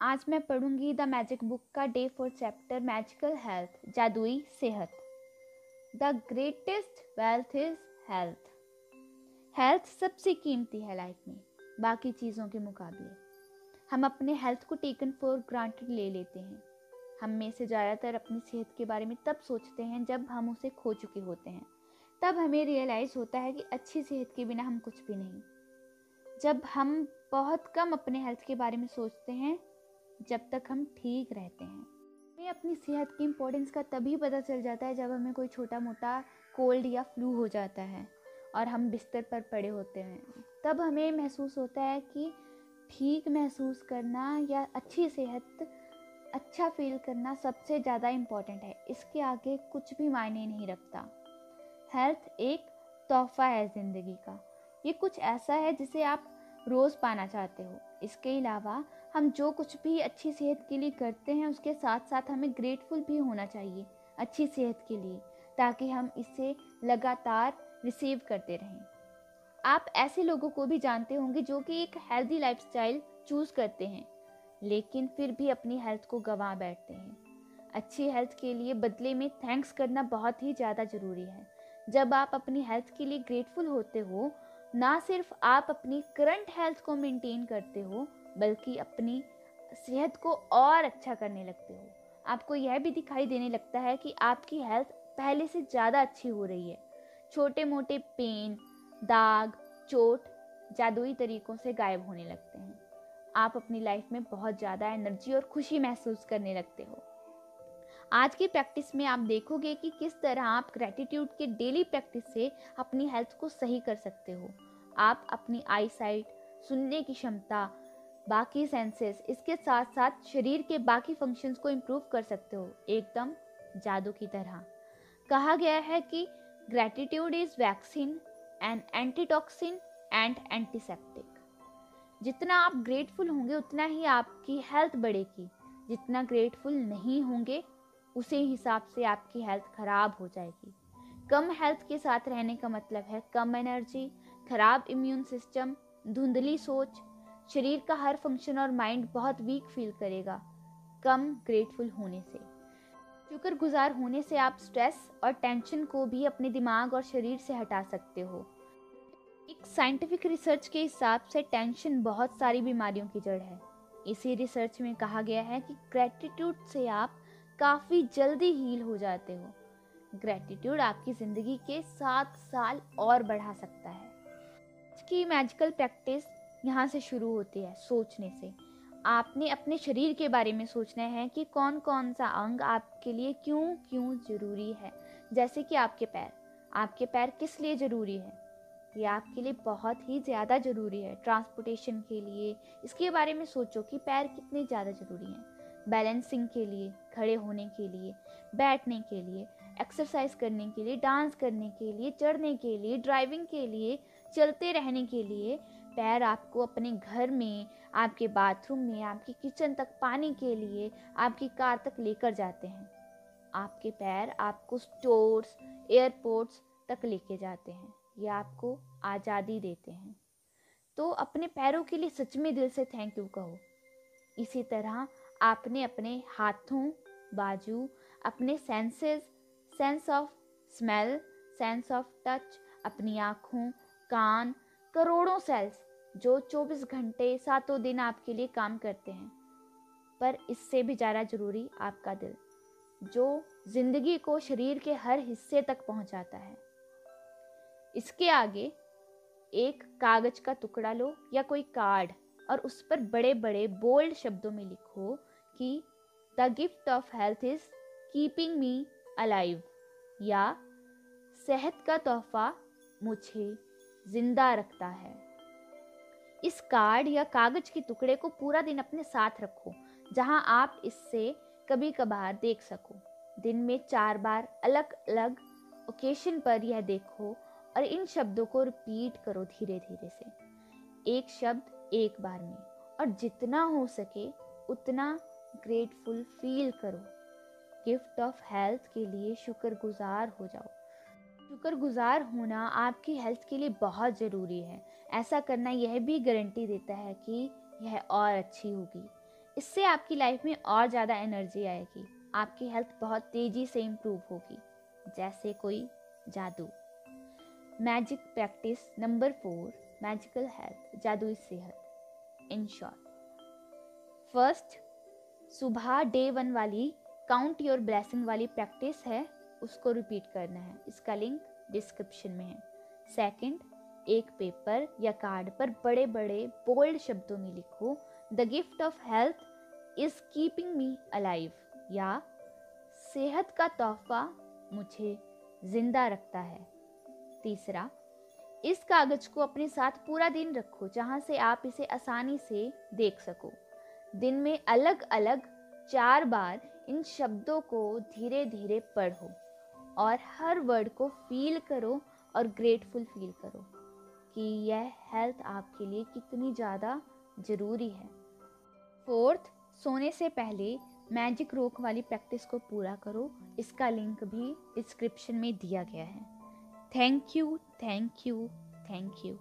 आज मैं पढ़ूँगी द मैजिक बुक का day four chapter, magical health, जादुई सेहत। The greatest wealth is health. Health सबसे कीमती है लाइफ में, बाकी चीज़ों के मुकाबले। हम अपने हेल्थ को टेकन फॉर ग्रांटेड ले लेते हैं। हम में से ज़्यादातर अपनी सेहत के बारे में तब सोचते हैं जब हम उसे खो चुके होते हैं। तब हमें रियलाइज़ होता है कि अच्छी सेहत के बिना हम कुछ भी नहीं। जब हम बहुत कम अपने हेल्थ के बारे में सोचते हैं जब तक हम ठीक रहते हैं। हमें अपनी सेहत की इम्पोर्टेंस का तभी पता चल जाता है जब हमें कोई छोटा मोटा कोल्ड या फ्लू हो जाता है और हम बिस्तर पर पड़े होते हैं। तब हमें महसूस होता है कि ठीक महसूस करना या अच्छी सेहत अच्छा फील करना सबसे ज़्यादा इंपॉर्टेंट है। इसके आगे कुछ भी मायने नहीं रखता। हेल्थ एक तोहफा है ज़िंदगी का। ये कुछ ऐसा है जिसे आप रोज़ पाना चाहते हो। इसके अलावा हम जो कुछ भी अच्छी सेहत के लिए करते हैं, उसके साथ साथ हमें ग्रेटफुल भी होना चाहिए, अच्छी सेहत के लिए, ताकि हम इसे लगातार रिसीव करते रहें। आप ऐसे लोगों को भी जानते होंगे जो कि एक हेल्दी लाइफस्टाइल चूज़ करते हैं, लेकिन फिर भी अपनी हेल्थ को गंवा बैठते हैं। अच्छी हेल्थ के लिए बदले में थैंक्स करना बहुत ही ज़्यादा ज़रूरी है। जब आप अपनी हेल्थ के लिए ग्रेटफुल होते हो, ना सिर्फ़ आप अपनी करंट हेल्थ को मेंटेन करते हो बल्कि अपनी सेहत को और अच्छा करने लगते हो। आपको यह भी दिखाई देने लगता है कि आपकी हेल्थ पहले से ज़्यादा अच्छी हो रही है। छोटे मोटे पेन दाग, चोट जादुई तरीकों से गायब होने लगते हैं। आप अपनी लाइफ में बहुत ज़्यादा एनर्जी और खुशी महसूस करने लगते हो। आज की प्रैक्टिस में आप देखोगे कि किस तरह आप ग्रेटिट्यूड के डेली प्रैक्टिस से अपनी हेल्थ को सही कर सकते हो। आप अपनी आई साइट सुनने की क्षमता बाकी सेंसेस इसके साथ साथ शरीर के बाकी फ़ंक्शंस को इम्प्रूव कर सकते हो, एकदम जादू की तरह। कहा गया है कि gratitude is vaccine and antitoxin and antiseptic जितना आप ग्रेटफुल होंगे, उतना ही आपकी हेल्थ बढ़ेगी। जितना ग्रेटफुल नहीं होंगे, उसी हिसाब से आपकी हेल्थ खराब हो जाएगी। कम हेल्थ के साथ रहने का मतलब है कम एनर्जी खराब इम्यून सिस्टम धुंधली सोच शरीर का हर फ़ंक्शन और माइंड बहुत वीक फील करेगा, कम ग्रेटफुल होने से। शुक्रगुजार होने से आप स्ट्रेस और टेंशन को भी अपने दिमाग और शरीर से हटा सकते हो। एक साइंटिफिक रिसर्च के हिसाब से टेंशन बहुत सारी बीमारियों की जड़ है। इसी रिसर्च में कहा गया है कि ग्रेटिट्यूड से आप काफ़ी जल्दी हील हो जाते हो। ग्रेटिट्यूड आपकी ज़िंदगी के सात साल और बढ़ा सकता है। की मैजिकल प्रैक्टिस यहाँ से शुरू होती है सोचने से। आपने अपने शरीर के बारे में सोचना है कि कौन कौन सा अंग आपके लिए क्यों क्यों ज़रूरी है। जैसे कि आपके पैर। आपके पैर किस लिए ज़रूरी है? ये आपके लिए बहुत ही ज़्यादा ज़रूरी है ट्रांसपोर्टेशन के लिए। इसके बारे में सोचो कि पैर कितने ज़्यादा ज़रूरी हैं। बैलेंसिंग के लिए, खड़े होने के लिए, बैठने के लिए, एक्सरसाइज करने के लिए, डांस करने के लिए, चढ़ने के लिए, ड्राइविंग के लिए, चलते रहने के लिए पैर आपको अपने घर में, आपके बाथरूम में, आपके किचन तक पानी के लिए आपकी कार तक लेकर जाते हैं। आपके पैर आपको स्टोर्स, एयरपोर्ट्स तक लेके जाते हैं। ये आपको आज़ादी देते हैं। तो अपने पैरों के लिए सच में दिल से थैंक यू कहो। इसी तरह आपने अपने हाथों, बाजू, अपने senses sense of smell sense of touch अपनी आँखों, कान करोड़ों सेल्स जो 24 घंटे सातों दिन आपके लिए काम करते हैं। पर इससे भी ज़्यादा ज़रूरी आपका दिल, जो ज़िंदगी को शरीर के हर हिस्से तक पहुंचाता है। इसके आगे एक कागज़ का टुकड़ा लो या कोई कार्ड और उस पर बड़े बड़े बोल्ड शब्दों में लिखो कि the gift of health is keeping me alive या सेहत का तोहफा मुझे ज़िंदा रखता है। इस कार्ड या कागज़ के टुकड़े को पूरा दिन अपने साथ रखो, जहाँ आप इससे कभी कभार देख सको। दिन में चार बार अलग अलग ओकेशन पर यह देखो और इन शब्दों को रिपीट करो धीरे धीरे से। एक शब्द एक बार में, और जितना हो सके उतना ग्रेटफुल फील करो। गिफ्ट ऑफ़ हेल्थ के लिए शुक्रगुजार हो जाओ। शुक्रगुजार होना आपकी हेल्थ के लिए बहुत ज़रूरी है। ऐसा करना यह भी गारंटी देता है कि यह और अच्छी होगी। इससे आपकी लाइफ में और ज़्यादा एनर्जी आएगी। आपकी हेल्थ बहुत तेज़ी से इम्प्रूव होगी। जैसे कोई जादू। Magic practice number four magical health जादुई सेहत। इन शॉर्ट फ़र्स्ट सुबह डे वन वाली काउंट योर ब्लेसिंग वाली प्रैक्टिस है। उसको रिपीट करना है। इसका लिंक डिस्क्रिप्शन में है। सेकंड एक पेपर या कार्ड पर बड़े बड़े बोल्ड शब्दों में लिखो। The gift of health is keeping me alive या, सेहत का तोहफा मुझे ज़िंदा रखता है। तीसरा, इस कागज़ को अपने साथ पूरा दिन रखो, जहाँ से आप इसे आसानी से देख सको। दिन में अलग अलग चार बार इन शब्दों को धीरे धीरे पढ़ो। और हर वर्ड को फील करो और ग्रेटफुल फील करो कि यह हेल्थ आपके लिए कितनी ज़्यादा ज़रूरी है। फोर्थ सोने से पहले मैजिक रोक वाली प्रैक्टिस को पूरा करो। इसका लिंक भी डिस्क्रिप्शन में दिया गया है। Thank you thank you thank you